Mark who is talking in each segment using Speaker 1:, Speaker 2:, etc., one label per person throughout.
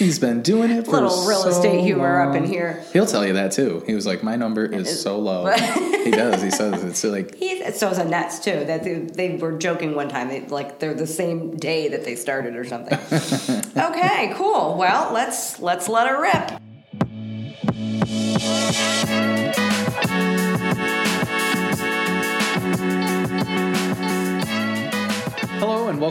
Speaker 1: He's been doing it for a
Speaker 2: Little real
Speaker 1: so
Speaker 2: estate humor up in here.
Speaker 1: He'll tell you that too. He was like, "My number is so low." he does. He says it's like
Speaker 2: He, so is a Nets too. That they, they were joking one time. They like they're the same day that they started or something. okay, cool. Well, let's let's let her rip.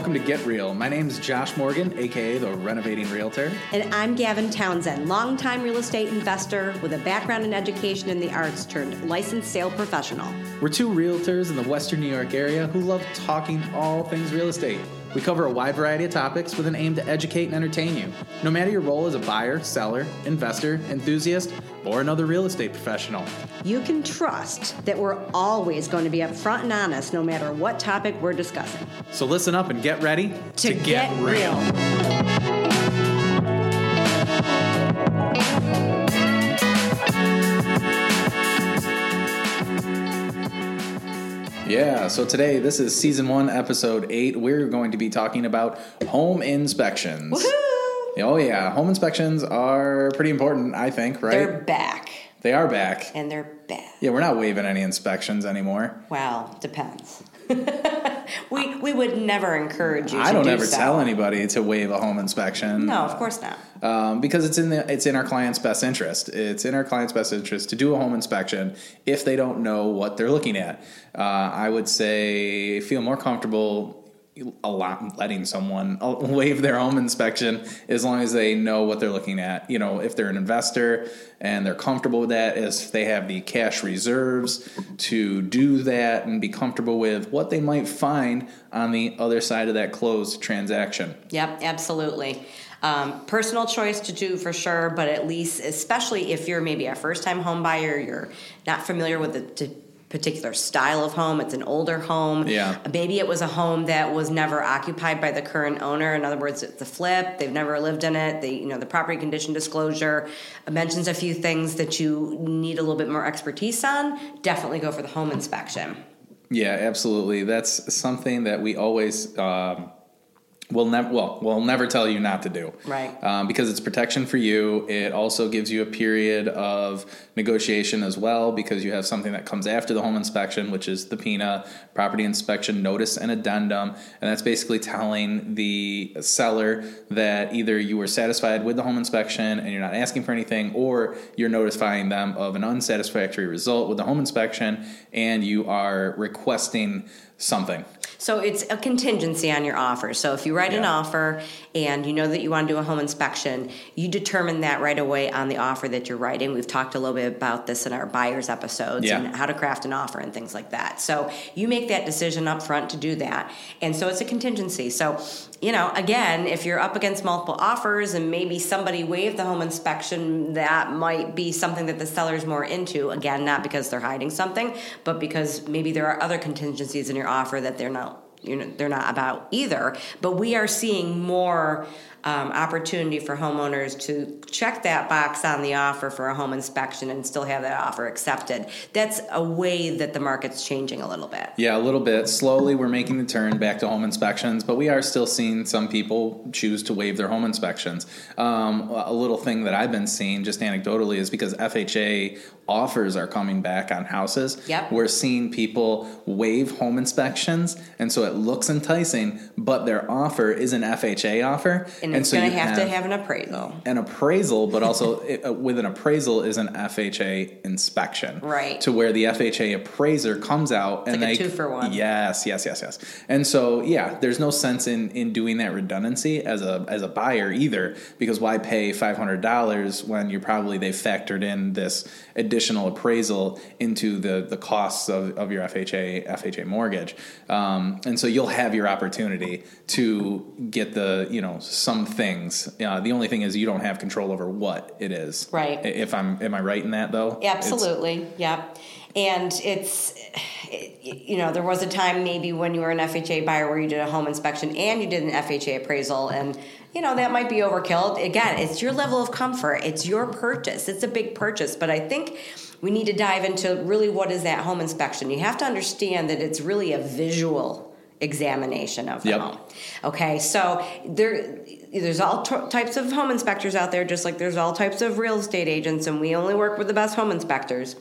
Speaker 1: Welcome to Get Real. My name is Josh Morgan, aka the Renovating Realtor.
Speaker 2: And I'm Gavin Townsend, longtime real estate investor with a background in education in the arts turned licensed sale professional.
Speaker 1: We're two realtors in the Western New York area who love talking all things real estate. We cover a wide variety of topics with an aim to educate and entertain you. No matter your role as a buyer, seller, investor, enthusiast, or another real estate professional.
Speaker 2: You can trust that we're always going to be upfront and honest no matter what topic we're discussing.
Speaker 1: So listen up and get ready
Speaker 2: To get real.
Speaker 1: Yeah, so today, this is season one, episode eight. We're going to be talking about home inspections.
Speaker 2: Woohoo!
Speaker 1: Oh, yeah, home inspections are pretty important, I think, right?
Speaker 2: They're back.
Speaker 1: They are back.
Speaker 2: And they're bad.
Speaker 1: Yeah, we're not waiving any inspections anymore.
Speaker 2: Well, depends. we we would never encourage you.
Speaker 1: I don't
Speaker 2: do
Speaker 1: ever
Speaker 2: so.
Speaker 1: tell anybody to waive a home inspection.
Speaker 2: No, of course not.
Speaker 1: um, because it's in the it's in our client's best interest. It's in our client's best interest to do a home inspection if they don't know what they're looking at. Uh, I would say feel more comfortable letting someone waive their home inspection as long as they know what they're looking at. You know, if they're an investor and they're comfortable with that, if they have the cash reserves to do that and be comfortable with what they might find on the other side of that closed transaction.
Speaker 2: Yep, absolutely. Um, personal choice to do for sure, but at least, especially if you're maybe a first time home buyer, you're not familiar with the particular style of home, it's an older home.
Speaker 1: Yeah.
Speaker 2: Maybe it was a home that was never occupied by the current owner. In other words, it's a flip, they've never lived in it. They, you know, the property condition disclosure mentions a few things that you need a little bit more expertise on. Definitely go for the home inspection.
Speaker 1: Yeah, absolutely. That's something that we always um, will never well we'll never tell you not to do.
Speaker 2: Right.
Speaker 1: Um, because it's protection for you. It also gives you a period of negotiation as well because you have something that comes after the home inspection, which is the PINA property inspection notice and addendum, and that's basically telling the seller that either you were satisfied with the home inspection and you're not asking for anything, or you're notifying them of an unsatisfactory result with the home inspection and you are requesting something.
Speaker 2: So it's a contingency on your offer. So if you write an offer and you know that you want to do a home inspection, you determine that right away on the offer that you're writing. We've talked a little bit about this in our buyers episodes
Speaker 1: Yeah.
Speaker 2: and how to craft an offer and things like that. So you make that decision up front to do that. And so it's a contingency. So, you know, again, if you're up against multiple offers and maybe somebody waived the home inspection, that might be something that the seller's more into. Again, not because they're hiding something, but because maybe there are other contingencies in your offer that they're not you know they're not about either but we are seeing more um, opportunity for homeowners to check that box on the offer for a home inspection and still have that offer accepted that's a way that the market's changing a little bit
Speaker 1: Yeah, a little bit. Slowly, we're making the turn back to home inspections, but we are still seeing some people choose to waive their home inspections. Um, a little thing that I've been seeing, just anecdotally, is because FHA offers are coming back on houses.
Speaker 2: Yep.
Speaker 1: We're seeing people waive home inspections, and so it looks enticing, but their offer is an FHA offer.
Speaker 2: and, it's
Speaker 1: so
Speaker 2: going
Speaker 1: you
Speaker 2: to have, to have an appraisal
Speaker 1: an appraisal, but also it, uh, with an appraisal is an FHA inspection,
Speaker 2: Right.
Speaker 1: To where the FHA appraiser comes out and
Speaker 2: like a
Speaker 1: they
Speaker 2: two for one.
Speaker 1: Yes, yes, yes, yes. And so yeah, there's no sense in in doing that redundancy as a as a buyer either, because why pay five hundred dollars when you're probably they factored in this additional appraisal into the the costs of, of your FHA FHA mortgage, um, and so you'll have your opportunity to get the you know some things. Uh, the only thing is you don't have control over what it is.
Speaker 2: Right.
Speaker 1: If I'm am I right in that though? It's-
Speaker 2: Absolutely, yep. And it's, it, you know, there was a time maybe when you were an FHA buyer where you did a home inspection and you did an FHA appraisal, and you know that might be overkill. Again, it's your level of comfort. It's your purchase. It's a big purchase, but I think we need to dive into really what is that home inspection. You have to understand that it's really a visual examination of the
Speaker 1: Yep.
Speaker 2: home. Okay, so there there's all t- types of home inspectors out there, just like there's all types of real estate agents, and we only work with the best home inspectors.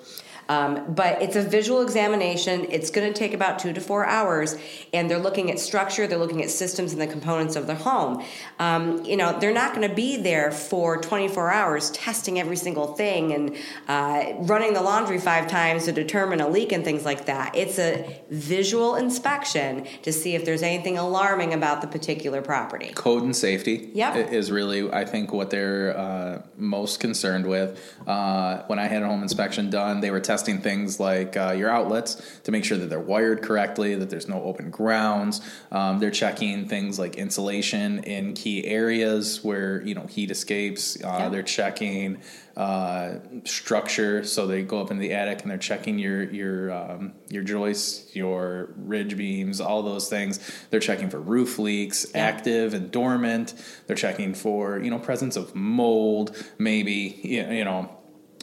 Speaker 2: Um, but it's a visual examination. It's going to take about two to four hours, and they're looking at structure, they're looking at systems and the components of the home. Um, you know, they're not going to be there for 24 hours testing every single thing and uh, running the laundry five times to determine a leak and things like that. It's a visual inspection to see if there's anything alarming about the particular property.
Speaker 1: Code and safety
Speaker 2: Yep.
Speaker 1: is really, I think, what they're uh, most concerned with. Uh, when I had a home inspection done, they were testing things like uh, your outlets to make sure that they're wired correctly, that there's no open grounds. Um, they're checking things like insulation in key areas where you know heat escapes. Uh,
Speaker 2: Yeah.
Speaker 1: They're checking uh, structure, so they go up in the attic and they're checking your your um, your joists, your ridge beams, all those things. They're checking for roof leaks,
Speaker 2: Yeah.
Speaker 1: active and dormant. They're checking for you know presence of mold, maybe you know.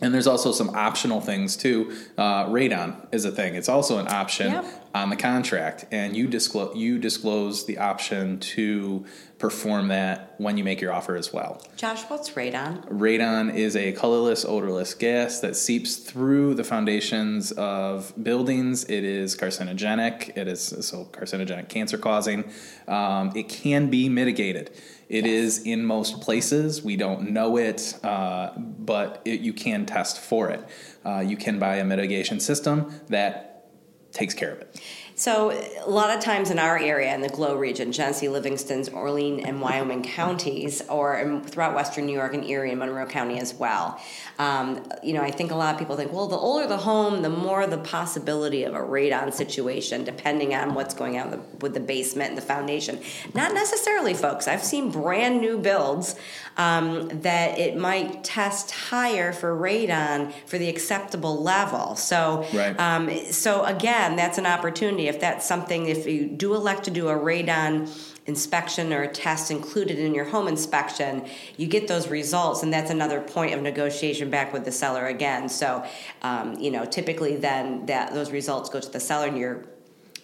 Speaker 1: And there's also some optional things too. Uh, radon is a thing. It's also an option
Speaker 2: Yep.
Speaker 1: on the contract, and you disclose you disclose the option to perform that when you make your offer as well.
Speaker 2: Josh, what's radon?
Speaker 1: Radon is a colorless, odorless gas that seeps through the foundations of buildings. It is carcinogenic. It is so carcinogenic, cancer causing. Um, it can be mitigated. It is in most places. We don't know it, uh, but it, you can test for it. Uh, you can buy a mitigation system that takes care of it.
Speaker 2: So, a lot of times in our area, in the Glow region, Genesee, Livingston's, Orlean, and Wyoming counties, or throughout Western New York and Erie and Monroe County as well, um, you know, I think a lot of people think, well, the older the home, the more the possibility of a radon situation, depending on what's going on with the, with the basement and the foundation. Not necessarily, folks. I've seen brand new builds um, that it might test higher for radon for the acceptable level. So,
Speaker 1: Right.
Speaker 2: um, so again, that's an opportunity. If that's something, if you do elect to do a radon inspection or a test included in your home inspection, you get those results, and that's another point of negotiation back with the seller again. So, um, you know, typically then that those results go to the seller, and you're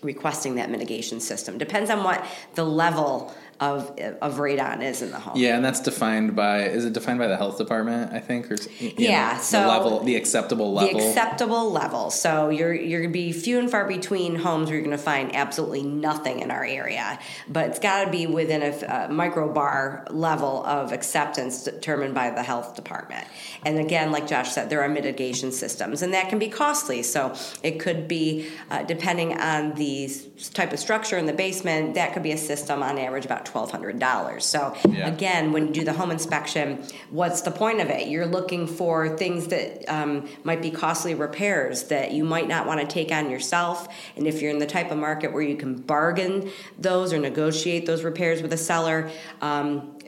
Speaker 2: requesting that mitigation system. Depends on what the level of of radon is in the home.
Speaker 1: Yeah, and that's defined by is it defined by the health department? I think, or
Speaker 2: Yeah,
Speaker 1: know,
Speaker 2: so-
Speaker 1: the level, the acceptable level.
Speaker 2: The acceptable level. So you're you're gonna be few and far between homes where you're gonna find absolutely nothing in our area, but it's got to be within a, a microbar level of acceptance determined by the health department. And again, like Josh said, there are mitigation systems, and that can be costly. So it could be uh, depending on the type of structure in the basement. That could be a system on average about twelve hundred dollars. So
Speaker 1: Yeah.
Speaker 2: again, when you do the home inspection, what's the point of it? You're looking for things that um, might be costly repairs that you might not want to take on yourself. And if you're in the type of market where you can bargain those or negotiate those repairs with a seller, um,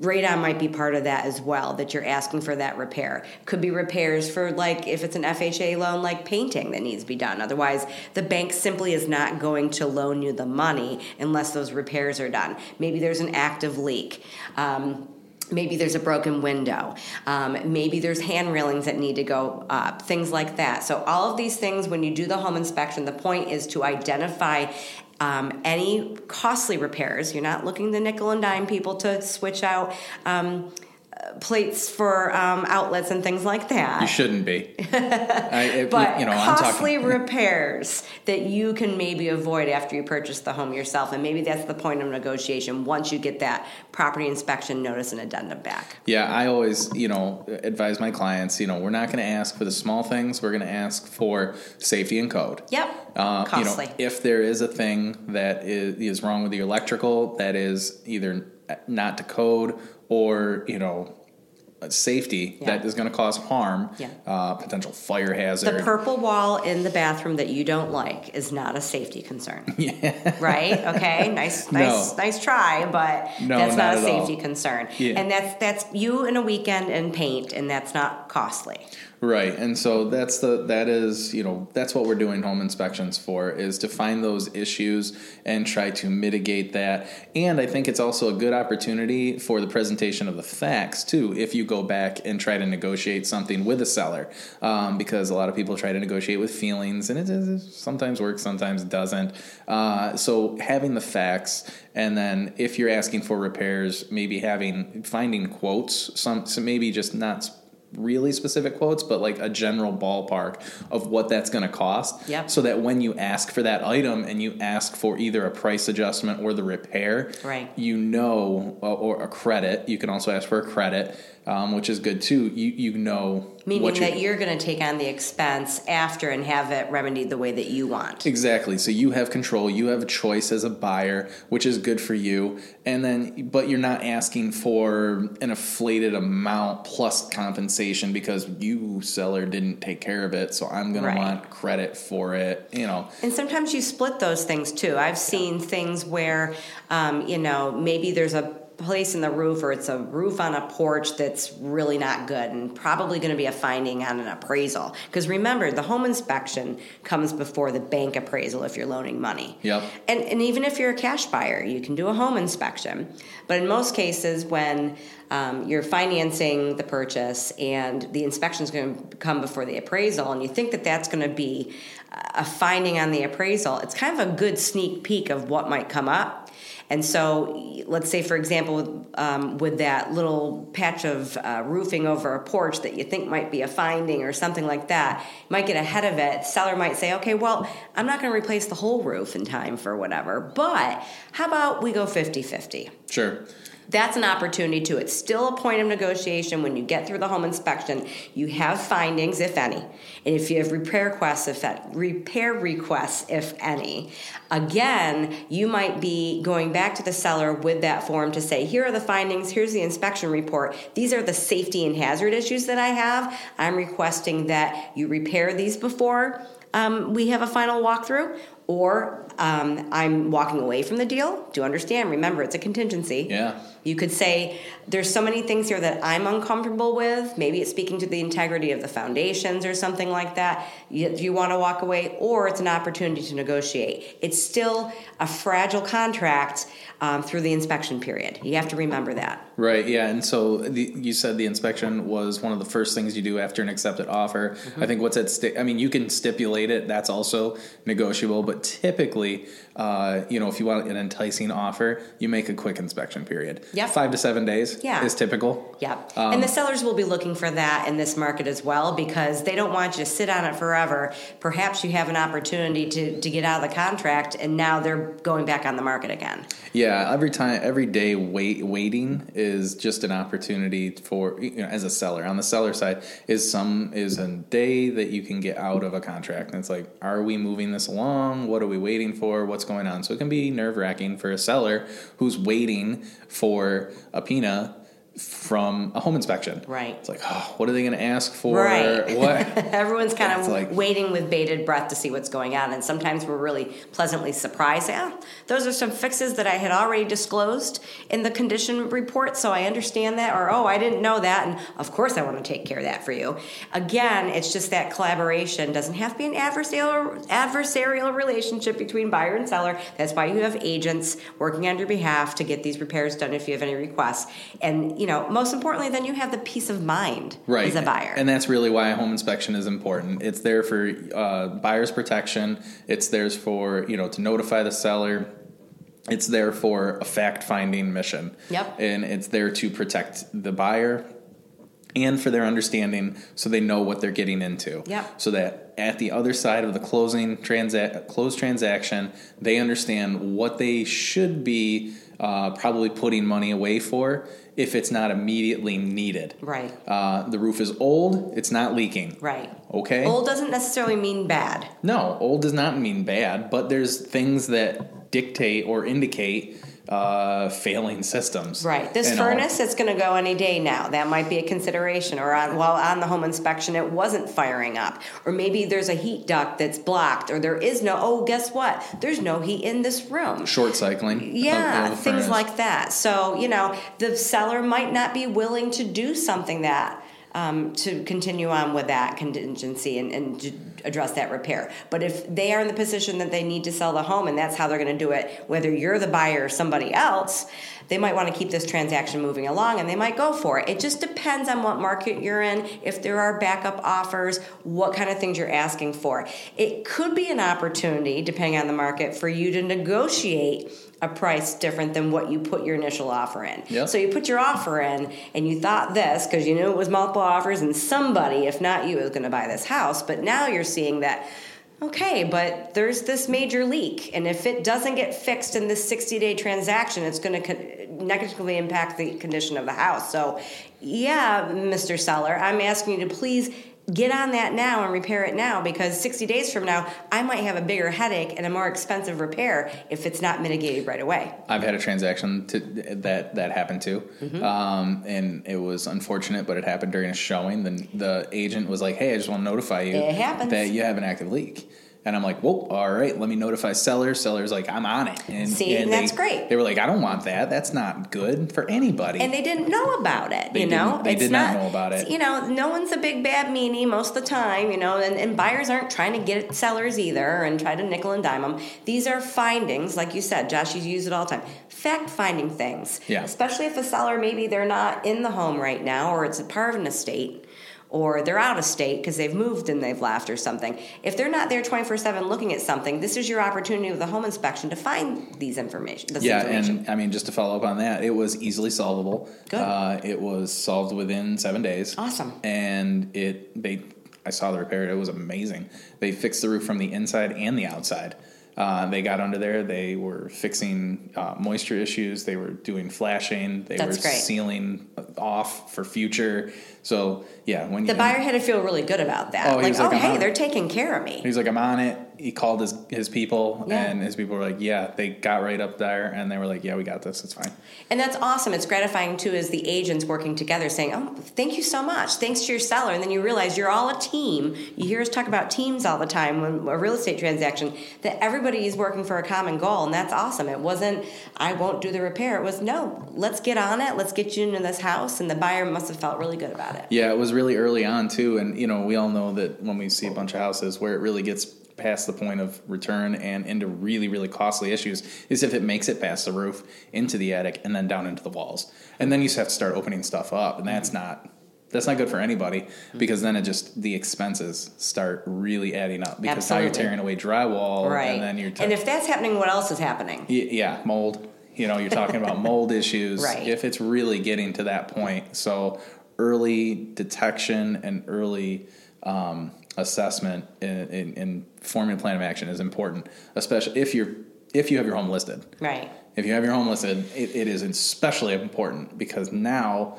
Speaker 2: radon might be part of that as well that you're asking for that repair could be repairs for like if it's an fha loan like painting that needs to be done otherwise the bank simply is not going to loan you the money unless those repairs are done maybe there's an active leak um, Maybe there's a broken window. Um, maybe there's hand railings that need to go up, things like that. So, all of these things, when you do the home inspection, the point is to identify um, any costly repairs. You're not looking to nickel and dime people to switch out um, plates for um, outlets and things like that
Speaker 1: you shouldn't be. I,
Speaker 2: but
Speaker 1: you know, I'm
Speaker 2: costly
Speaker 1: talking.
Speaker 2: repairs that you can maybe avoid after you purchase the home yourself and maybe that's the point of negotiation once you get that property inspection notice and addendum back
Speaker 1: Yeah, I always, you know, advise my clients, you know, we're not going to ask for the small things. We're going to ask for safety and code.
Speaker 2: yep
Speaker 1: Uh, you
Speaker 2: costly
Speaker 1: know, if there is a thing that is, is wrong with the electrical that is either not to code or, you know, safety
Speaker 2: Yeah.
Speaker 1: that is going to cause harm,
Speaker 2: Yeah.
Speaker 1: uh, potential fire hazard.
Speaker 2: the purple wall in the bathroom that you don't like is not a safety concern. Yeah. Right? Okay. Nice, nice,
Speaker 1: No.
Speaker 2: nice try, but
Speaker 1: No,
Speaker 2: that's not,
Speaker 1: not
Speaker 2: a
Speaker 1: at all.
Speaker 2: safety concern.
Speaker 1: Yeah.
Speaker 2: And that's that's you in a weekend and paint, and that's not costly.
Speaker 1: Right, and so that's the that is you know that's what we're doing home inspections for is to find those issues and try to mitigate that. And I think it's also a good opportunity for the presentation of the facts too. If you go back and try to negotiate something with a seller, um, because a lot of people try to negotiate with feelings, and it, it sometimes works, sometimes doesn't. Uh, so having the facts, and then if you're asking for repairs, maybe having finding quotes, some so maybe just not really specific quotes, but like a general ballpark of what that's going to cost.
Speaker 2: Yep.
Speaker 1: So that when you ask for that item and you ask for either a price adjustment or the repair,
Speaker 2: Right.
Speaker 1: you know, or, or a credit. You can also ask for a credit, um, which is good too. You you know
Speaker 2: Meaning that you're going to take on the expense after and have it remedied the way that you want.
Speaker 1: Exactly. So you have control. You have a choice as a buyer, which is good for you. And then, but you're not asking for an inflated amount plus compensation because you seller didn't take care of it. So I'm going
Speaker 2: Right.
Speaker 1: to want credit for it. You know.
Speaker 2: And sometimes you split those things too. I've seen things where, um, you know, maybe there's a place in the roof or it's a roof on a porch that's really not good and probably going to be a finding on an appraisal. Because remember, the home inspection comes before the bank appraisal if you're loaning money.
Speaker 1: Yep.
Speaker 2: And, and even if you're a cash buyer, you can do a home inspection. But in most cases, when um, you're financing the purchase and the inspection is going to come before the appraisal, and you think that that's going to be a finding on the appraisal, it's kind of a good sneak peek of what might come up. And so, let's say, for example, um, with that little patch of uh, roofing over a porch that you think might be a finding or something like that, you might get ahead of it. Seller might say, okay, well, I'm not going to replace the whole roof in time for whatever, but how about we go 50 50?
Speaker 1: Sure.
Speaker 2: That's an opportunity too. It's still a point of negotiation when you get through the home inspection. You have findings, if any, and if you have repair requests, if that repair requests, if any. Again, you might be going back to the seller with that form to say, here are the findings. Here's the inspection report. These are the safety and hazard issues that I have. I'm requesting that you repair these before um, we have a final walkthrough, or um, I'm walking away from the deal. Do you understand? Remember, it's a contingency.
Speaker 1: Yeah.
Speaker 2: You could say, there's so many things here that I'm uncomfortable with. Maybe it's speaking to the integrity of the foundations or something like that. You, you want to walk away, or it's an opportunity to negotiate. It's still a fragile contract um, through the inspection period. You have to remember that.
Speaker 1: Right. Yeah. And so the, you said the inspection was one of the first things you do after an accepted offer. I think what's at stake. I mean, you can stipulate it. That's also negotiable. But typically, uh, you know, if you want an enticing offer, you make a quick inspection period.
Speaker 2: Yep.
Speaker 1: Five to seven days.
Speaker 2: Yeah.
Speaker 1: Is typical.
Speaker 2: Yep.
Speaker 1: Um,
Speaker 2: and the sellers will be looking for that in this market as well because they don't want you to sit on it forever. Perhaps you have an opportunity to, to get out of the contract and now they're going back on the market again.
Speaker 1: Yeah, every time, every day wait, waiting is just an opportunity for you know, as a seller. On the seller side, is some is a day that you can get out of a contract, and it's like, are we moving this along? What are we waiting for? What's going on? So it can be nerve wracking for a seller who's waiting for a PINA from a home inspection.
Speaker 2: Right.
Speaker 1: It's like, oh, what are they going to ask for?
Speaker 2: Right.
Speaker 1: What?
Speaker 2: Everyone's kind of
Speaker 1: like-
Speaker 2: waiting with bated breath to see what's going on. And sometimes we're really pleasantly surprised. Yeah, those are some fixes that I had already disclosed in the condition report, so I understand that. Or, oh, I didn't know that. And of course, I want to take care of that for you. Again, it's just that collaboration doesn't have to be an adversarial, adversarial relationship between buyer and seller. That's why you have agents working on your behalf to get these repairs done if you have any requests. And, you know, most importantly, then you have the peace of mind
Speaker 1: right
Speaker 2: as a buyer.
Speaker 1: and that's really why a home inspection is important it's there for uh, buyer's protection it's there for you know to notify the seller it's there for a fact finding mission
Speaker 2: Yep.
Speaker 1: and it's there to protect the buyer and for their understanding so they know what they're getting into
Speaker 2: Yep.
Speaker 1: so that at the other side of the closing transa- closed transaction they understand what they should be uh, probably putting money away for if it's not immediately needed
Speaker 2: Right.
Speaker 1: uh, the roof is old it's not leaking
Speaker 2: Right.
Speaker 1: okay
Speaker 2: Old doesn't necessarily mean bad.
Speaker 1: no old does not mean bad but there's things that dictate or indicate uh, failing systems
Speaker 2: Right. This
Speaker 1: And all-
Speaker 2: furnace, it's going to go any day now. That might be a consideration. Or on, while on the home inspection, it wasn't firing up. Or maybe there's a heat duct that's blocked. Or there is no. Oh, guess what? There's no heat in this room.
Speaker 1: short cycling
Speaker 2: Yeah, things
Speaker 1: furnace.
Speaker 2: like that. So, you know, the seller might not be willing to do something that um, to continue on with that contingency and, and address that repair. But if they are in the position that they need to sell the home and that's how they're going to do it, whether you're the buyer or somebody else, they might want to keep this transaction moving along and they might go for it. It just depends on what market you're in, if there are backup offers, what kind of things you're asking for. It could be an opportunity, depending on the market, for you to negotiate a price different than what you put your initial offer in.
Speaker 1: Yep.
Speaker 2: So you put your offer in and you thought this because you knew it was multiple offers and somebody, if not you, was going to buy this house. But now you're seeing that okay, but there's this major leak, and if it doesn't get fixed in this 60 day transaction, it's going to con- negatively impact the condition of the house. So, yeah, Mr. Seller, I'm asking you to please get on that now and repair it now because 60 days from now, I might have a bigger headache and a more expensive repair if it's not mitigated right away.
Speaker 1: I've had a transaction to, that that happened too,
Speaker 2: Mm-hmm.
Speaker 1: um, and it was unfortunate, but it happened during a showing. The the agent was like, "Hey, I just want to notify you that you have an active leak." And I'm like, "Whoa, all right, let me notify seller." Seller's like, "I'm on it." And,
Speaker 2: See, and that's
Speaker 1: they,
Speaker 2: great.
Speaker 1: They were like, "I don't want that. That's not good for anybody."
Speaker 2: and they didn't know about it.
Speaker 1: They
Speaker 2: you know,
Speaker 1: they did not know about it.
Speaker 2: You know, no one's a big bad meanie most of the time. You know, and, and buyers aren't trying to get at sellers either and try to nickel and dime them. These are findings, like you said, Josh. You use it all the time. Fact finding things.
Speaker 1: Yeah.
Speaker 2: Especially if a seller maybe they're not in the home right now, or it's a part of an estate. Or they're out of state because they've moved and they've left or something. If they're not there 24 7 looking at something, this is your opportunity with a home inspection to find these information. This
Speaker 1: yeah,
Speaker 2: information.
Speaker 1: and I mean, just to follow up on that, it was easily solvable.
Speaker 2: Good.
Speaker 1: Uh, it was solved within seven days.
Speaker 2: Awesome.
Speaker 1: And it they, I saw the repair. It was amazing. They fixed the roof from the inside and the outside. Uh, they got under there. They were fixing uh, moisture issues. They were doing flashing. They
Speaker 2: That's
Speaker 1: were
Speaker 2: great.
Speaker 1: sealing off for future. So yeah, when
Speaker 2: The
Speaker 1: you,
Speaker 2: buyer had to feel really good about that.
Speaker 1: Oh,
Speaker 2: like,
Speaker 1: like,
Speaker 2: oh, hey, they're taking care of me.
Speaker 1: He's like, I'm on it. He called his his people,
Speaker 2: Yeah.
Speaker 1: and his people were like, Yeah, they got right up there, and they were like, Yeah, we got this. It's fine.
Speaker 2: And that's awesome. It's gratifying too as the agents working together saying, oh, thank you so much. Thanks to your seller. And then you realize you're all a team. You hear us talk about teams all the time when a real estate transaction, that everybody is working for a common goal. And that's awesome. It wasn't, I won't do the repair. It was, no, let's get on it. Let's get you into this house. And the buyer must have felt really good about it.
Speaker 1: Yeah, it was really early on too, and you know we all know that when we see a bunch of houses where it really gets past the point of return and into really really costly issues is if it makes it past the roof into the attic and then down into the walls, and then you just have to start opening stuff up, and that's not that's not good for anybody because then it just the expenses start really adding up because now you're tearing away drywall
Speaker 2: Right.
Speaker 1: and then you're
Speaker 2: and if that's happening, what else is happening?
Speaker 1: Y- yeah, mold. You know, you're talking about mold issues.
Speaker 2: Right.
Speaker 1: If it's really getting to that point, so early detection and early um, assessment in, in, in forming a plan of action is important, especially if you're if you have your home listed.
Speaker 2: Right.
Speaker 1: If you have your home listed, it, it is especially important because now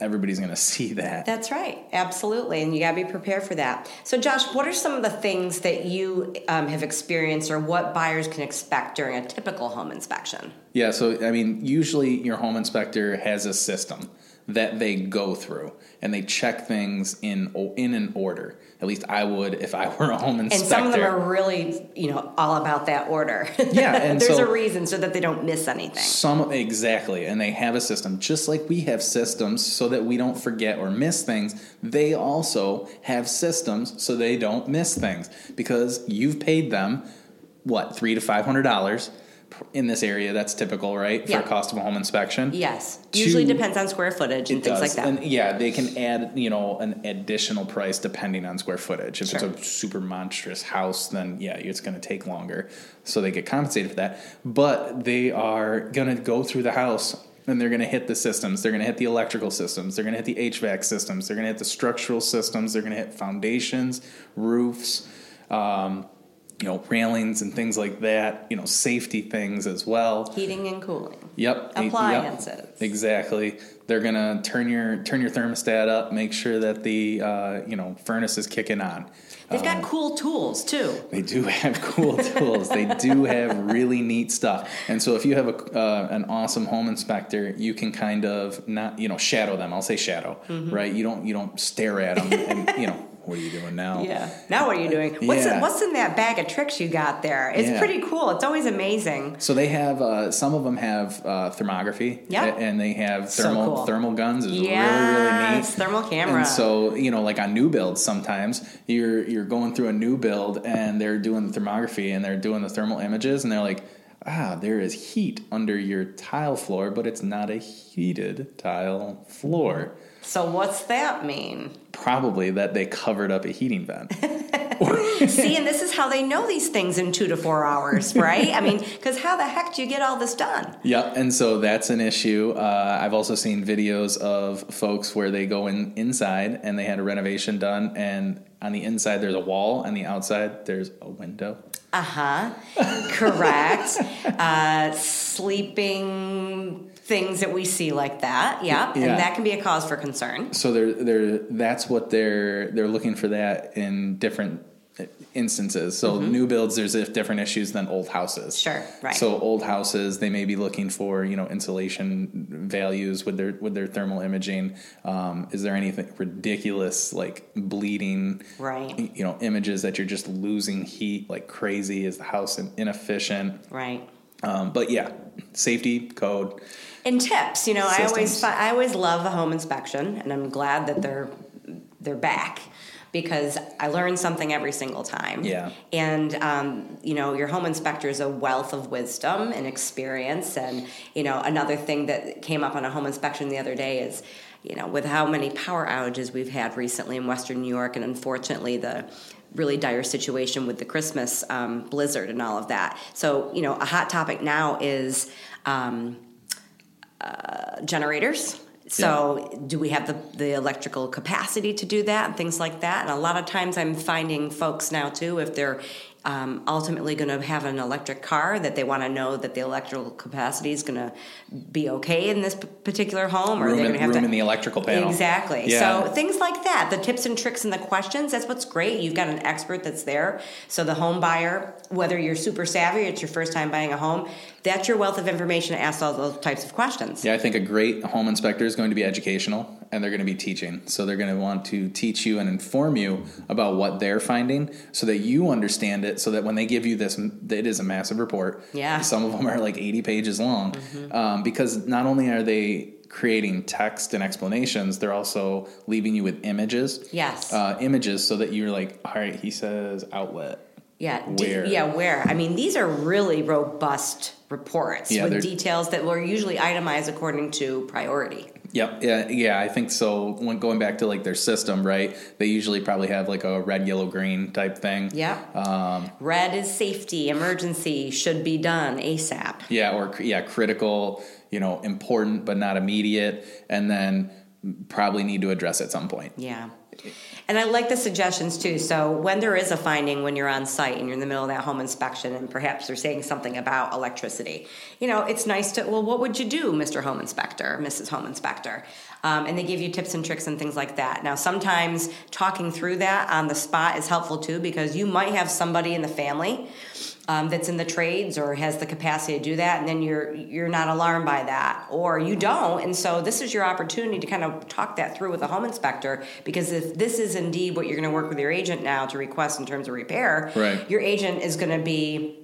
Speaker 1: everybody's going to see that.
Speaker 2: That's right, absolutely, and you got to be prepared for that. So, Josh, what are some of the things that you um, have experienced, or what buyers can expect during a typical home inspection?
Speaker 1: Yeah, so I mean, usually your home inspector has a system that they go through and they check things in in an order. At least I would if I were a home inspector.
Speaker 2: And some of them are really, you know, all about that order.
Speaker 1: Yeah, and
Speaker 2: there's
Speaker 1: so-
Speaker 2: a reason so that they don't miss anything.
Speaker 1: Some exactly, and they have a system just like we have systems so that we don't forget or miss things. They also have systems so they don't miss things because you've paid them what three to five hundred dollars in this area. That's typical, right, for
Speaker 2: Yeah.
Speaker 1: a cost of a home inspection.
Speaker 2: Yes,
Speaker 1: To-
Speaker 2: usually depends on square footage and things
Speaker 1: does.
Speaker 2: like that.
Speaker 1: And yeah, they can add, you know, an additional price depending on square footage. If
Speaker 2: Sure.
Speaker 1: it's a super monstrous house, then yeah, it's going to take longer. So they get compensated for that. But they are going to go through the house and they're going to hit the systems. They're going to hit the electrical systems. They're going to hit the HVAC systems. They're going to hit the structural systems. They're going to hit foundations, roofs, um, you know, railings and things like that. You know, safety things as well.
Speaker 2: Heating and cooling.
Speaker 1: Yep. Yep.
Speaker 2: Appliances.
Speaker 1: Exactly. They're gonna turn your turn your thermostat up, make sure that the uh, you know furnace is kicking on.
Speaker 2: They've got cool tools too.
Speaker 1: They do have cool tools. They do have really neat stuff. And so if you have a, uh, an awesome home inspector, you can kind of not you know shadow them. I'll say shadow,
Speaker 2: Mm-hmm.
Speaker 1: right? You don't you don't stare at them and you know what are you doing now?
Speaker 2: Yeah. Now what are you doing? What's
Speaker 1: Yeah.
Speaker 2: in, what's in that bag of tricks you got there? It's
Speaker 1: Yeah.
Speaker 2: pretty cool. It's always amazing.
Speaker 1: So they have uh, some of them have uh, thermography,
Speaker 2: Yeah.
Speaker 1: and they have
Speaker 2: So
Speaker 1: thermal
Speaker 2: cool.
Speaker 1: thermal guns is
Speaker 2: yeah,
Speaker 1: really really neat.
Speaker 2: thermal camera.
Speaker 1: And so you know, like on new builds, sometimes you're you're going through a new build and they're doing the thermography and they're doing the thermal images and they're like, ah, there is heat under your tile floor, but it's not a heated tile floor.
Speaker 2: so what's that mean?
Speaker 1: Probably that they covered up a heating vent.
Speaker 2: See, and this is how they know these things in two to four hours, right? I mean, because how the heck do you get all this done?
Speaker 1: Yep, and so that's an issue. Uh, I've also seen videos of folks where they go in inside and they had a renovation done, and on the inside there's a wall, and the outside there's a window.
Speaker 2: Uh huh. Correct. uh, sleeping things that we see like that. Yeah.
Speaker 1: Yeah.
Speaker 2: And that can be a cause for concern.
Speaker 1: So they're they're that's what they're they're looking for that in different instances. So new builds, there's different issues than old houses.
Speaker 2: Sure, right.
Speaker 1: So old houses, they may be looking for you know insulation values with their with their thermal imaging. Um, is there anything ridiculous like bleeding?
Speaker 2: Right.
Speaker 1: You know, images that you're just losing heat like crazy. Is the house inefficient?
Speaker 2: Right.
Speaker 1: Um, but yeah, safety code.
Speaker 2: And tips, you know, I always I always love a home inspection, and I'm glad that they're they're back because I learn something every single time.
Speaker 1: Yeah.
Speaker 2: And um, you know, your home inspector is a wealth of wisdom and experience. And you know, another thing that came up on a home inspection the other day is, you know, with how many power outages we've had recently in Western New York, and unfortunately the really dire situation with the Christmas um, blizzard and all of that. So you know, a hot topic now is. Um, generators. So, do we have the, the electrical capacity to do that and things like that? And a lot of times I'm finding folks now too, if they're um, ultimately going to have an electric car, that they want to know that the electrical capacity is going to be okay in this p- particular home, or
Speaker 1: Room
Speaker 2: they're going to have
Speaker 1: room
Speaker 2: to
Speaker 1: in the electrical panel.
Speaker 2: Exactly.
Speaker 1: Yeah.
Speaker 2: So things like that, the tips and tricks and the questions. That's what's great. You've got an expert that's there. So the home buyer, whether you're super savvy, or it's your first time buying a home, that's your wealth of information to ask all those types of questions.
Speaker 1: Yeah, I think a great home inspector is going to be educational and they're going to be teaching. So they're going to want to teach you and inform you about what they're finding so that you understand it so that when they give you this, it is a massive report.
Speaker 2: Yeah. Mm-hmm.
Speaker 1: Some of them are like 80 pages long um, because not only are they creating text and explanations, they're also leaving you with images.
Speaker 2: Yes.
Speaker 1: Uh, images so that you're like, all right, he says outlet.
Speaker 2: Yeah,
Speaker 1: Where?
Speaker 2: yeah, where? I mean, these are really robust reports
Speaker 1: Yeah,
Speaker 2: with details that were usually itemized according to priority.
Speaker 1: Yep. Yeah. Yeah. I think so. When going back to like their system, right? They usually probably have like a red, yellow, green type thing.
Speaker 2: Yeah.
Speaker 1: Um,
Speaker 2: Red is safety, emergency, should be done ASAP.
Speaker 1: yeah. Or yeah, critical. You know, important but not immediate, and then probably need to address at some point.
Speaker 2: Yeah. And I like the suggestions too. So when there is a finding when you're on site and you're in the middle of that home inspection and perhaps they're saying something about electricity, you know, it's nice to, well, what would you do, Mr. Home Inspector, Mrs. Home Inspector? Um, and they give you tips and tricks and things like that. Now, sometimes talking through that on the spot is helpful too because you might have somebody in the family um, that's in the trades or has the capacity to do that, and then you're you're not alarmed by that, or you don't, and so this is your opportunity to kind of talk that through with a home inspector because if this is indeed what you're going to work with your agent now to request in terms of repair,
Speaker 1: Right.
Speaker 2: your agent is going to be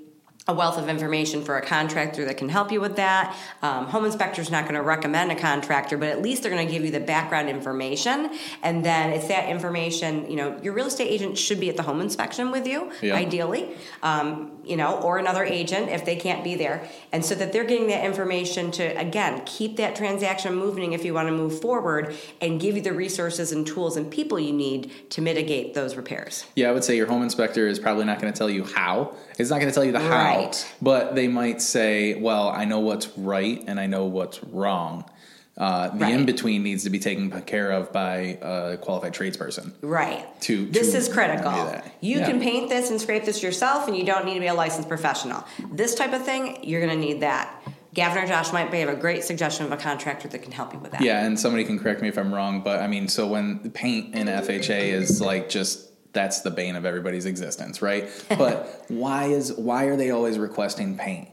Speaker 2: a wealth of information for a contractor that can help you with that. Um, home inspector's not going to recommend a contractor, but at least they're going to give you the background information, and then it's that information. You know, your real estate agent should be at the home inspection with you,
Speaker 1: Yeah.
Speaker 2: ideally, um, you know, or another agent if they can't be there, and so that they're getting that information to again keep that transaction moving if you want to move forward, and give you the resources and tools and people you need to mitigate those repairs.
Speaker 1: Yeah, I would say your home inspector is probably not going to tell you how. It's not going to tell you the how,
Speaker 2: Right.
Speaker 1: but they might say, "Well, I know what's right and I know what's wrong." Uh, the
Speaker 2: Right.
Speaker 1: in between needs to be taken care of by a qualified tradesperson.
Speaker 2: Right.
Speaker 1: To-
Speaker 2: this
Speaker 1: to
Speaker 2: is critical. You
Speaker 1: Yeah.
Speaker 2: can paint this and scrape this yourself, and you don't need to be a licensed professional. This type of thing, you're going to need that. Gavin or Josh might be have a great suggestion of a contractor that can help you with that.
Speaker 1: Yeah, and somebody can correct me if I'm wrong, but I mean, so when paint in FHA is like just that's the bane of everybody's existence, right? But why is why are they always requesting paint?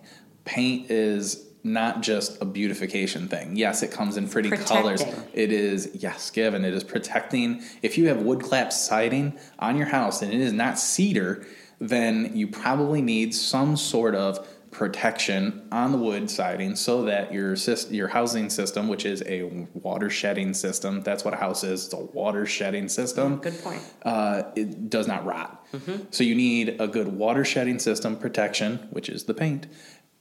Speaker 1: Paint is not just a beautification thing. Yes, it comes in pretty colors. It is yes, given it is protecting. If you have wood clap siding on your house and it is not cedar, then you probably need some sort of protection on the wood siding so that your your housing system, which is a water shedding system, that's what a house is. It's a water shedding system.
Speaker 2: Good point.
Speaker 1: Uh, it does not rot. So you need a good water shedding system protection, which is the paint,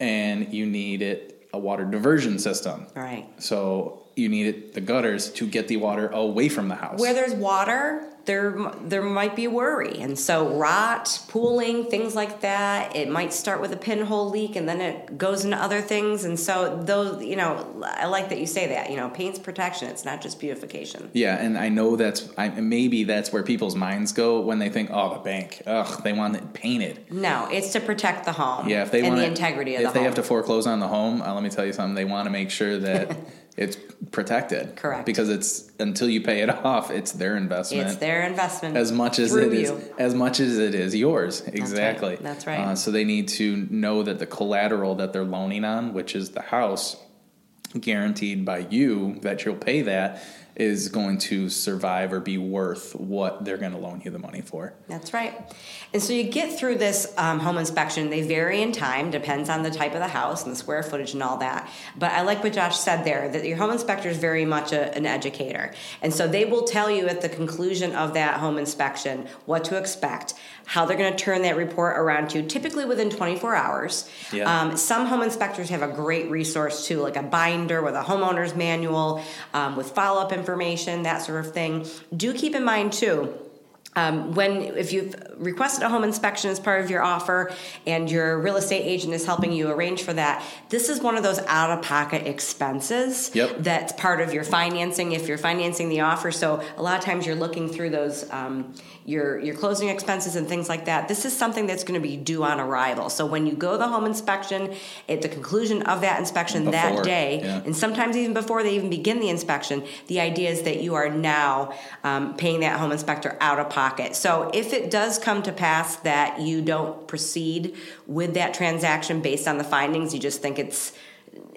Speaker 1: and you need it a water diversion system.
Speaker 2: Right.
Speaker 1: So you need it the gutters to get the water away from the house.
Speaker 2: Where there's water, there there might be worry, and so rot, pooling, things like that. It might start with a pinhole leak, and then it goes into other things. And so those, you know, I like that you say that. You know, paint's protection. It's not just beautification.
Speaker 1: Yeah, and I know that's I, maybe that's where people's minds go when they think, "Oh, the bank, ugh, they want it painted."
Speaker 2: No, it's to protect the home.
Speaker 1: Yeah, if they
Speaker 2: and
Speaker 1: want
Speaker 2: the integrity of the home.
Speaker 1: if
Speaker 2: the
Speaker 1: they
Speaker 2: home.
Speaker 1: have to foreclose on the home, uh, let me tell you something. They want to make sure that it's protected.
Speaker 2: Correct.
Speaker 1: Because it's until you pay it off, it's their investment.
Speaker 2: it's their investment
Speaker 1: as much as it is
Speaker 2: you.
Speaker 1: as much as it is yours. Exactly.
Speaker 2: That's right.
Speaker 1: Uh, so they need to know that the collateral that they're loaning on, which is the house, guaranteed by you that you'll pay that, is going to survive or be worth what they're going to loan you the money for.
Speaker 2: That's right. And so you get through this um, home inspection. They vary in time, depends on the type of the house and the square footage and all that. But I like what Josh said there that your home inspector is very much a, an educator. And so they will tell you at the conclusion of that home inspection what to expect, how they're going to turn that report around to you, typically within 24 hours.
Speaker 1: Yeah.
Speaker 2: Um, some home inspectors have a great resource too, like a binder with a homeowner's manual um, with follow up information, that sort of thing. Do keep in mind too. Um, when if you've requested a home inspection as part of your offer and your real estate agent is helping you arrange for that this is one of those out-of-pocket expenses
Speaker 1: Yep.
Speaker 2: that's part of your financing if you're financing the offer so a lot of times you're looking through those um, your your closing expenses and things like that this is something that's going to be due on arrival so when you go the home inspection at the conclusion of that inspection that day
Speaker 1: yeah.
Speaker 2: and sometimes even before they even begin the inspection, the idea is that you are now um, paying that home inspector out of pocket. So if it does come to pass that you don't proceed with that transaction based on the findings, you just think it's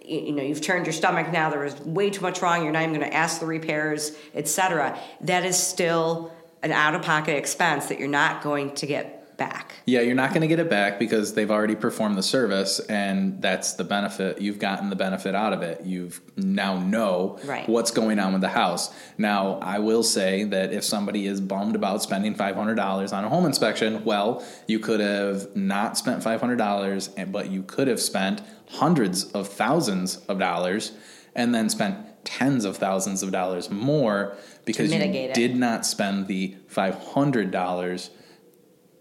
Speaker 2: you know you've turned your stomach now there was way too much wrong you're not even going to ask the repairs etc that is still an out-of-pocket expense that you're not going to get back
Speaker 1: Yeah, you're not going to get it back because they've already performed the service, and that's the benefit. You've gotten the benefit out of it. You've now know
Speaker 2: Right.
Speaker 1: what's going on with the house. Now, I will say that if somebody is bummed about spending $500 on a home inspection, well, you could have not spent $500, and- but you could have spent hundreds of thousands of dollars and then spent tens of thousands of dollars more because you
Speaker 2: it.
Speaker 1: did not spend the $500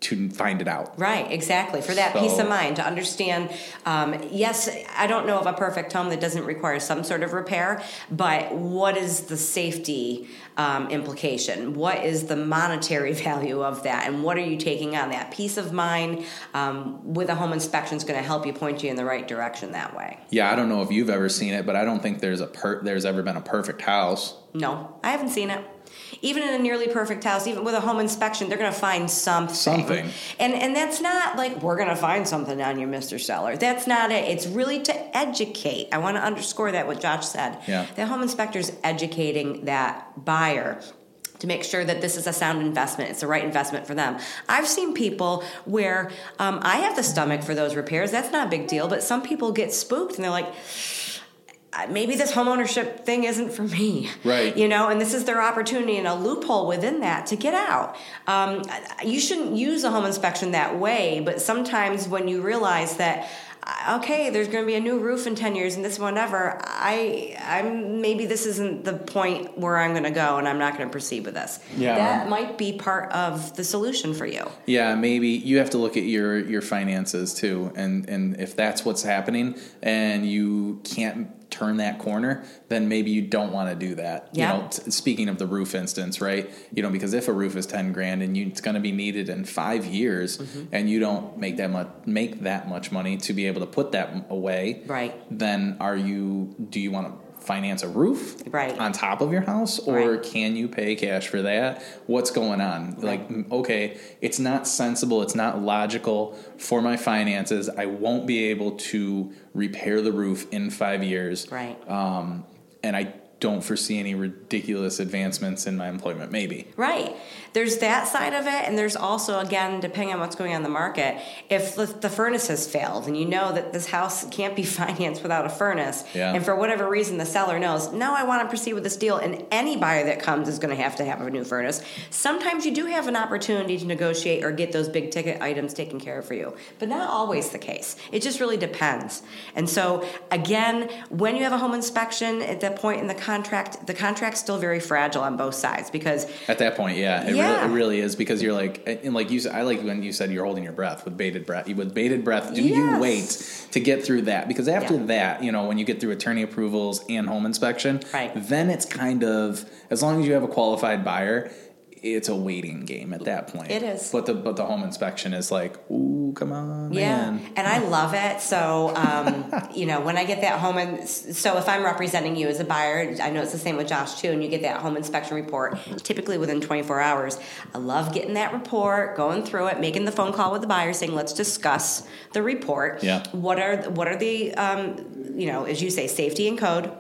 Speaker 1: to find it out.
Speaker 2: Right, exactly. For that peace of mind, to understand. Um, yes, I don't know of a perfect home that doesn't require some sort of repair, but what is the safety um, implication? What is the monetary value of that? And what are you taking on? That peace of mind um, with a home inspection is going to help you point you in the right direction that way.
Speaker 1: Yeah, I don't know if you've ever seen it, but I don't think there's a per- there's ever been a perfect house.
Speaker 2: No, I haven't seen it. Even in a nearly perfect house, even with a home inspection, they're going to find something.
Speaker 1: Something.
Speaker 2: And and that's not like we're going to find something on you, Mr. Seller. That's not it. It's really to educate. I want to underscore that what Josh said.
Speaker 1: Yeah.
Speaker 2: The home inspector's educating that buyer to make sure that this is a sound investment. It's the right investment for them. I've seen people where um, I have the stomach for those repairs. That's not a big deal. But some people get spooked and they're like, "Uh, maybe this homeownership thing isn't for me.
Speaker 1: Right.
Speaker 2: You know, and this is their opportunity and a loophole within that to get out. Um, you shouldn't use a home inspection that way, but sometimes when you realize that, uh, okay, there's going to be a new roof in 10 years and this one whatever, I, I'm maybe this isn't the point where I'm going to go and I'm not going to proceed with this.
Speaker 1: Yeah.
Speaker 2: That might be part of the solution for you.
Speaker 1: Yeah, maybe you have to look at your your finances too, and and if that's what's happening, and you can't turn that corner, then maybe you don't want to do that.
Speaker 2: Yeah.
Speaker 1: You know, t- speaking of the roof instance, right? You know, because if a roof is ten grand and you, it's going to be needed in five years,
Speaker 2: Mm-hmm.
Speaker 1: and you don't make that much make that much money to be able to put that away,
Speaker 2: Right.
Speaker 1: Then are you? Do you want to? Finance a roof
Speaker 2: Right.
Speaker 1: on top of your house or
Speaker 2: Right.
Speaker 1: can you pay cash for that what's going on like mm, okay it's not sensible it's not logical for my finances i won't be able to repair the roof in five years
Speaker 2: Right.
Speaker 1: um, and i don't foresee any ridiculous advancements in my employment. Maybe.
Speaker 2: Right. There's that side of it, and there's also, again, depending on what's going on in the market, if the, the furnace has failed and you know that this house can't be financed without a furnace,
Speaker 1: Yeah.
Speaker 2: and for whatever reason the seller knows, no, I want to proceed with this deal, and any buyer that comes is going to have to have a new furnace, sometimes you do have an opportunity to negotiate or get those big ticket items taken care of for you. But not always the case. It just really depends. And so, again, when you have a home inspection at that point in the contract, the contract's still very fragile on both sides because
Speaker 1: At that point, yeah, it,
Speaker 2: Yeah.
Speaker 1: Really, it really is because you're like, and like you, said- I like when you said you're holding your breath with bated breath. With bated breath, do you wait to get through that? Because after
Speaker 2: Yeah.
Speaker 1: that, you know, when you get through attorney approvals and home inspection,
Speaker 2: Right.
Speaker 1: then it's kind of as long as you have a qualified buyer, it's a waiting game at that point.
Speaker 2: It is.
Speaker 1: but the but the home inspection is like, ooh, come on,
Speaker 2: Yeah,
Speaker 1: man.
Speaker 2: and I love it. So, um, you know, when I get that home, and so if I'm representing you as a buyer, I know it's the same with Josh too, and you get that home inspection report typically within 24 hours. I love getting that report, going through it, making the phone call with the buyer, saying, "Let's discuss the report.
Speaker 1: Yeah.
Speaker 2: What are what are the um, you know, as you say, safety and code."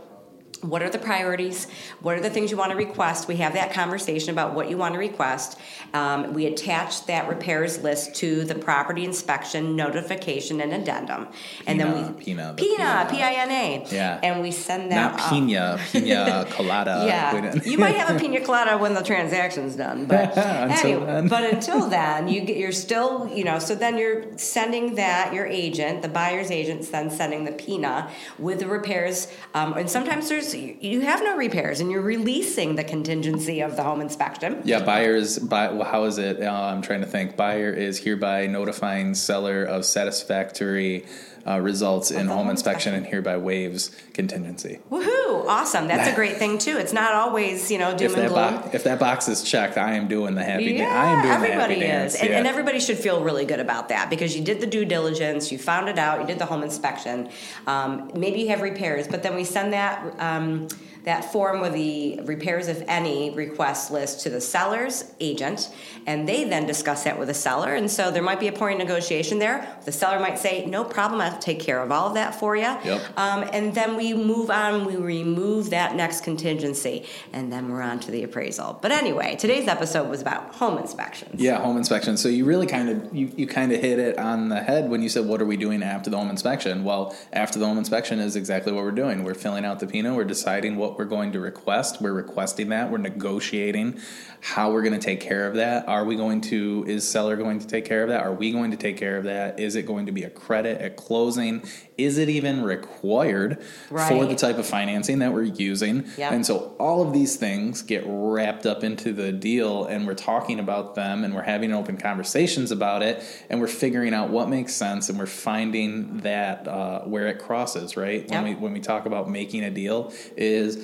Speaker 2: What are the priorities? What are the things you want to request? We have that conversation about what you want to request. Um, we attach that repairs list to the property inspection notification and addendum, and then we
Speaker 1: Pina,
Speaker 2: Pina,
Speaker 1: Pina.
Speaker 2: P I N A,
Speaker 1: Yeah.
Speaker 2: and we send that
Speaker 1: Not pina, pina colada.
Speaker 2: Yeah, you might have a pina colada when the transaction's done, but
Speaker 1: Until
Speaker 2: anyway,
Speaker 1: then.
Speaker 2: but until then, you get, you're still, you know. So then you're sending that your agent, the buyer's agent's then sending the PINA with the repairs, um, and sometimes there's you have no repairs, and you're releasing the contingency of the home inspection.
Speaker 1: Yeah, buyers. Buy, well, how is it? Uh, I'm trying to think. Buyer is hereby notifying seller of satisfactory uh, results in home
Speaker 2: home
Speaker 1: inspection and hereby waives contingency.
Speaker 2: Woohoo! Awesome. That's a great thing too. It's not always you know doom
Speaker 1: If
Speaker 2: and
Speaker 1: that,
Speaker 2: gloom.
Speaker 1: bo- if that box is checked, I am doing the happy.
Speaker 2: Yeah,
Speaker 1: da- I am doing
Speaker 2: everybody
Speaker 1: the happy
Speaker 2: is,
Speaker 1: dance.
Speaker 2: and,
Speaker 1: yeah.
Speaker 2: and everybody should feel really good about that because you did the due diligence, you found it out, you did the home inspection. Um, maybe you have repairs, but then we send that um, that form with the repairs, if any, request list to the seller's agent, and they then discuss that with the seller. And so there might be a point of negotiation there. The seller might say, "No problem, I'll take care of all of that for you."
Speaker 1: Yep.
Speaker 2: Um, and then we move on. We remove that next contingency, and then we're on to the appraisal. But anyway, today's episode was about home inspections.
Speaker 1: Yeah, home inspection. So you really kind of you, you kind of hit it on the head when you said what are we doing after the home inspection? Well, after the home inspection is exactly what we're doing. We're filling out the PINA, we're deciding what we're going to request. We're requesting that, we're negotiating how we're going to take care of that. Are we going to is seller going to take care of that? Are we going to take care of that? Is it going to be a credit at closing? Is it even required for the type of financing that we're using?
Speaker 2: Yep.
Speaker 1: And so all of these things get wrapped up into the deal, and we're talking about them, and we're having open conversations about it, and we're figuring out what makes sense, and we're finding that uh, where it crosses. Right when
Speaker 2: Yep.
Speaker 1: we when we talk about making a deal, is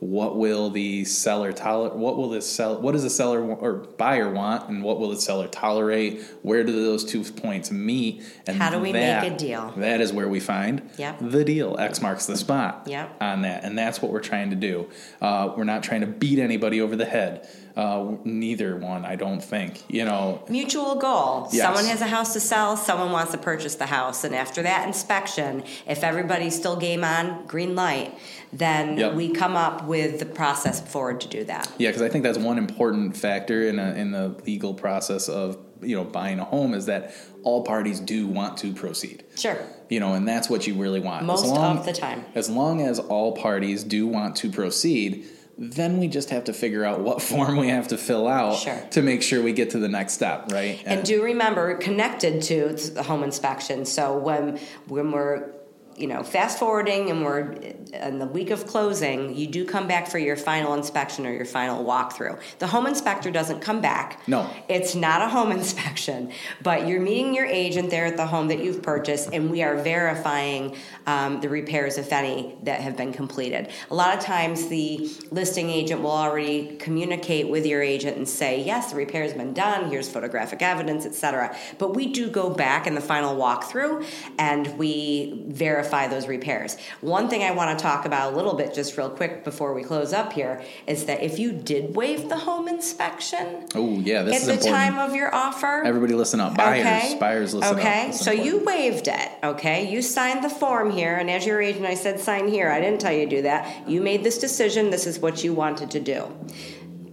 Speaker 1: what will the seller tolerate? What will the sell? What does the seller or buyer want, and what will the seller tolerate? Where do those two points meet? And
Speaker 2: How do we make a deal?
Speaker 1: That is where we find
Speaker 2: Yep.
Speaker 1: the deal. X marks the spot
Speaker 2: Yep.
Speaker 1: on that, and that's what we're trying to do. Uh, we're not trying to beat anybody over the head. Uh, neither one, I don't think. You know,
Speaker 2: Mutual goal.
Speaker 1: Yes.
Speaker 2: Someone has a house to sell, someone wants to purchase the house. And after that inspection, if everybody's still game on, green light, then
Speaker 1: Yep.
Speaker 2: we come up with the process forward to do that.
Speaker 1: yeah, because I think that's one important factor in a, in the legal process of you know buying a home is that all parties do want to proceed.
Speaker 2: Sure.
Speaker 1: You know, and that's what you really want.
Speaker 2: Most
Speaker 1: as long,
Speaker 2: of the time.
Speaker 1: As long as all parties do want to proceed, then we just have to figure out what form we have to fill out
Speaker 2: Sure.
Speaker 1: to make sure we get to the next step, right?
Speaker 2: And do remember, connected to the home inspection. So when when we're you know fast forwarding and we're in the week of closing, you do come back for your final inspection or your final walkthrough. The home inspector doesn't come back.
Speaker 1: No.
Speaker 2: it's not a home inspection, but you're meeting your agent there at the home that you've purchased, and we are verifying um, the repairs, if any, that have been completed. A lot of times, the listing agent will already communicate with your agent and say, "Yes, the repair's been done. Here's photographic evidence, etc." But we do go back in the final walkthrough, and we verify verify those repairs. One thing I want to talk about a little bit, just real quick before we close up here, is that if you did waive the home inspection
Speaker 1: Oh yeah, this
Speaker 2: at
Speaker 1: is
Speaker 2: the
Speaker 1: important.
Speaker 2: time of your offer,
Speaker 1: Everybody listen up. Buyers,
Speaker 2: Okay.
Speaker 1: buyers listen up.
Speaker 2: Okay, so
Speaker 1: up.
Speaker 2: you waived it. Okay, you signed the form here, and as your agent, I said sign here. I didn't tell you to do that. You made this decision. This is what you wanted to do.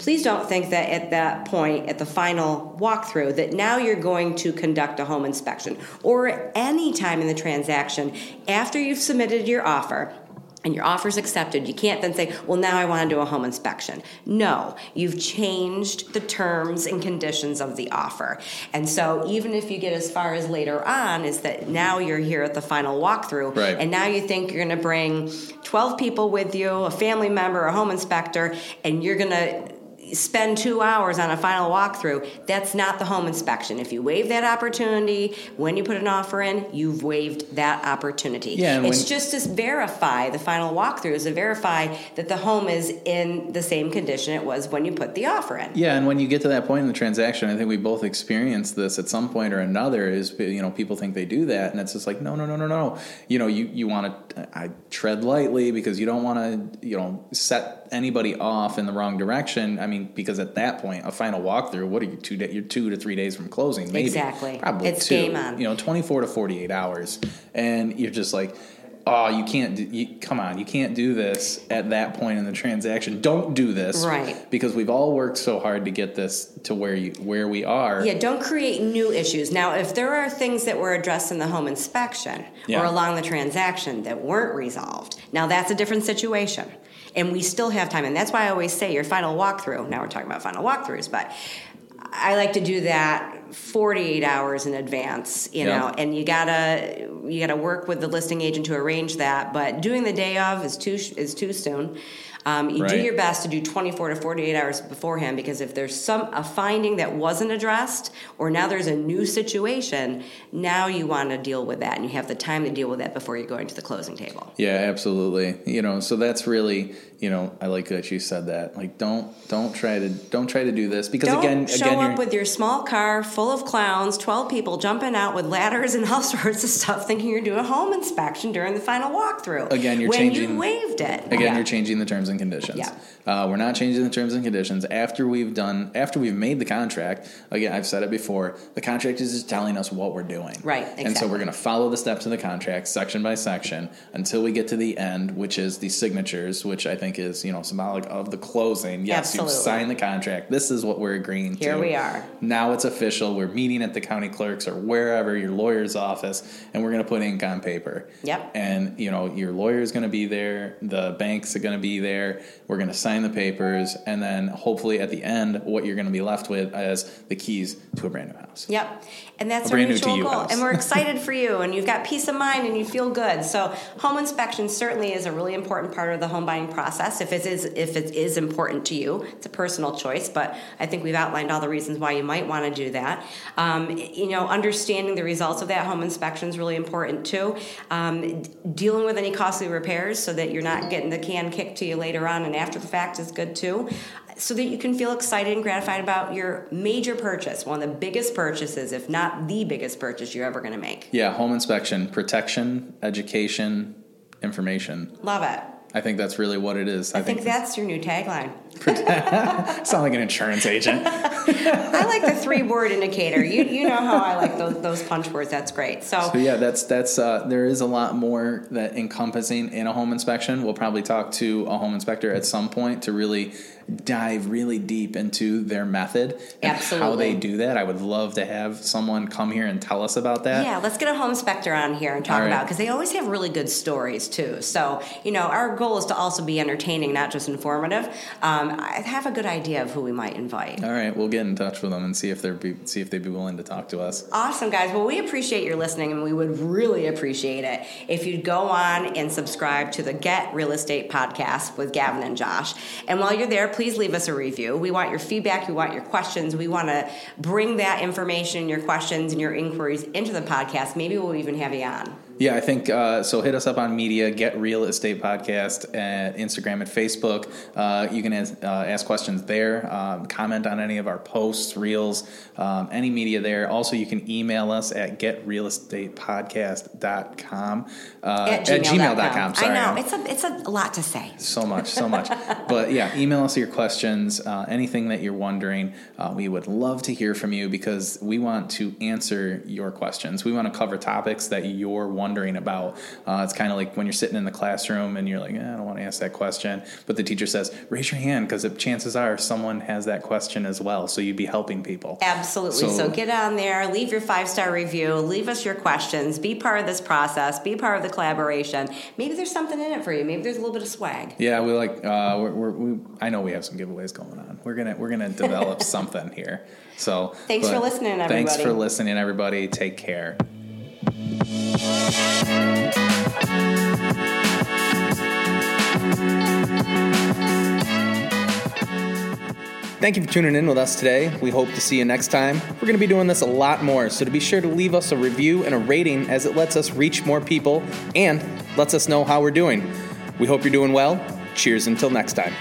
Speaker 2: Please don't think that at that point, at the final walkthrough, that now you're going to conduct a home inspection or any time in the transaction after you've submitted your offer and your offer's accepted, you can't then say, well, now I want to do a home inspection. No, you've changed the terms and conditions of the offer. And so even if you get as far as later on, is that now you're here at the final walkthrough,
Speaker 1: Right.
Speaker 2: and now you think you're going to bring 12 people with you, a family member, a home inspector, and you're going to spend two hours on a final walkthrough, that's not the home inspection. If you waive that opportunity when you put an offer in, you've waived that opportunity.
Speaker 1: Yeah,
Speaker 2: it's
Speaker 1: when-
Speaker 2: just to verify the final walkthrough is to verify that the home is in the same condition it was when you put the offer in.
Speaker 1: Yeah, and when you get to that point in the transaction, I think we both experienced this at some point or another. Is you know people think they do that, and it's just like no, no, no, no, no. You know, you you want to I tread lightly because you don't want to you know set anybody off in the wrong direction. I mean, because at that point, a final walkthrough, what are you two? Day, you're two to three days from closing, maybe
Speaker 2: Exactly.
Speaker 1: probably
Speaker 2: It's
Speaker 1: two.
Speaker 2: game on.
Speaker 1: You know, twenty four to forty eight hours, and you're just like. Oh, you can't. Do, you, come on, you can't do this at that point in the transaction. Don't do this,
Speaker 2: Right.
Speaker 1: because we've all worked so hard to get this to where you where we are.
Speaker 2: Yeah, don't create new issues. Now, if there are things that were addressed in the home inspection
Speaker 1: Yeah.
Speaker 2: or along the transaction that weren't resolved, now that's a different situation. And we still have time. And that's why I always say your final walkthrough, now we're talking about final walkthroughs, but I like to do that 48 hours in advance, you
Speaker 1: Yeah.
Speaker 2: know, and you gotta you gotta work with the listing agent to arrange that. But doing the day of is too is too soon. Um, you do your best to do 24 to 48 hours beforehand because if there's some a finding that wasn't addressed or now there's a new situation, now you want to deal with that and you have the time to deal with that before you're going to the closing table.
Speaker 1: Yeah, absolutely. You know, so that's really, you know, I like that you said that. Like, don't don't try to don't try to do this because
Speaker 2: Don't
Speaker 1: again,
Speaker 2: show
Speaker 1: again,
Speaker 2: up with your small car full of clowns, 12 people jumping out with ladders and all sorts of stuff thinking you're doing a home inspection during the final walkthrough.
Speaker 1: Again, you're
Speaker 2: when
Speaker 1: changing-
Speaker 2: you waived it.
Speaker 1: Again,
Speaker 2: Yeah.
Speaker 1: you're changing the terms and conditions.
Speaker 2: Yeah.
Speaker 1: Uh, we're not changing the terms and conditions after we've done after we've made the contract. Again, I've said it before. The contract is just telling us what we're doing.
Speaker 2: Right,
Speaker 1: And so we're going to follow the steps of the contract section by section until we get to the end, which is the signatures, which I think is you know symbolic of the closing. Yes,
Speaker 2: Absolutely.
Speaker 1: you've signed the contract. This is what we're agreeing to.
Speaker 2: Here we are.
Speaker 1: Now it's official. We're meeting at the county clerk's or wherever your lawyer's office, and we're going to put ink on paper.
Speaker 2: Yep.
Speaker 1: And you know your lawyer is going to be there. The banks are going to be there. We're going to sign the papers, and then hopefully at the end, what you're going to be left with is the keys to a brand new house.
Speaker 2: Yep. And that's
Speaker 1: A
Speaker 2: our
Speaker 1: brand new to you
Speaker 2: goal.
Speaker 1: house.
Speaker 2: And we're excited for you and you've got peace of mind and you feel good. So home inspection certainly is a really important part of the home buying process. If it is if it is important to you, it's a personal choice, but I think we've outlined all the reasons why you might want to do that. Um, you know, understanding the results of that home inspection is really important too. Um, dealing with any costly repairs so that you're not getting the can kicked to you later on and after the fact is good too so that you can feel excited and gratified about your major purchase, one of the biggest purchases, if not the biggest purchase you're ever going to make.
Speaker 1: Yeah, home inspection, protection, education, information.
Speaker 2: Love it.
Speaker 1: I think that's really what it is.
Speaker 2: I think that's your new tagline.
Speaker 1: sound like an insurance agent.
Speaker 2: I like the three word indicator. You you know how I like those those punch words. That's great. So
Speaker 1: But yeah, that's that's uh, there is a lot more that encompassing in a home inspection. We'll probably talk to a home inspector at some point to really dive really deep into their method and how they do that. I would love to have someone come here and tell us about that.
Speaker 2: Yeah, let's get a home inspector on here and talk
Speaker 1: right.
Speaker 2: about because they always have really good stories too. So you know, our goal is to also be entertaining, not just informative. Um, I have a good idea of who we might invite.
Speaker 1: All right, we'll get in touch with them and see if they're be, see if they'd be willing to talk to us.
Speaker 2: Awesome, guys. Well, we appreciate your listening, and we would really appreciate it if you'd go on and subscribe to the Get Real Estate podcast with Gavin and Josh. And while you're there, please leave us a review. We want your feedback, we want your questions. We want to bring that information, your questions, and your inquiries into the podcast. Maybe we'll even have you on.
Speaker 1: Yeah, I think uh, so. Hit us up on media, Get Real Estate Podcast at Instagram and Facebook. Uh, you can ask, uh, ask questions there, um, comment on any of our posts, reels, um, any media there. Also, you can email us at getrealestatepodcast.com. Uh,
Speaker 2: At
Speaker 1: at
Speaker 2: gmail.com.
Speaker 1: gmail.com. Sorry,
Speaker 2: I know it's a it's a lot to say.
Speaker 1: so much, so much. but yeah, email us your questions, uh, anything that you're wondering. Uh, we would love to hear from you because we want to answer your questions. We want to cover topics that you're wondering about. Uh, it's kind of like when you're sitting in the classroom and you're like, eh, I don't want to ask that question, but the teacher says, raise your hand because if chances are someone has that question as well. So you'd be helping people.
Speaker 2: Absolutely. So,
Speaker 1: So-
Speaker 2: get on there, leave your five star review, leave us your questions, be part of this process, be part of the collaboration. Maybe there's something in it for you. Maybe there's a little bit of swag.
Speaker 1: Yeah, we like. Uh, we're, we're, we, I know we have some giveaways going on. We're gonna we're gonna develop something here. So
Speaker 2: Thanks for listening,
Speaker 1: Thanks for listening, everybody. Take care. Thank you for tuning in with us today. We hope to see you next time. We're going to be doing this a lot more, so to be sure to leave us a review and a rating as it lets us reach more people and lets us know how we're doing. We hope you're doing well. Cheers until next time.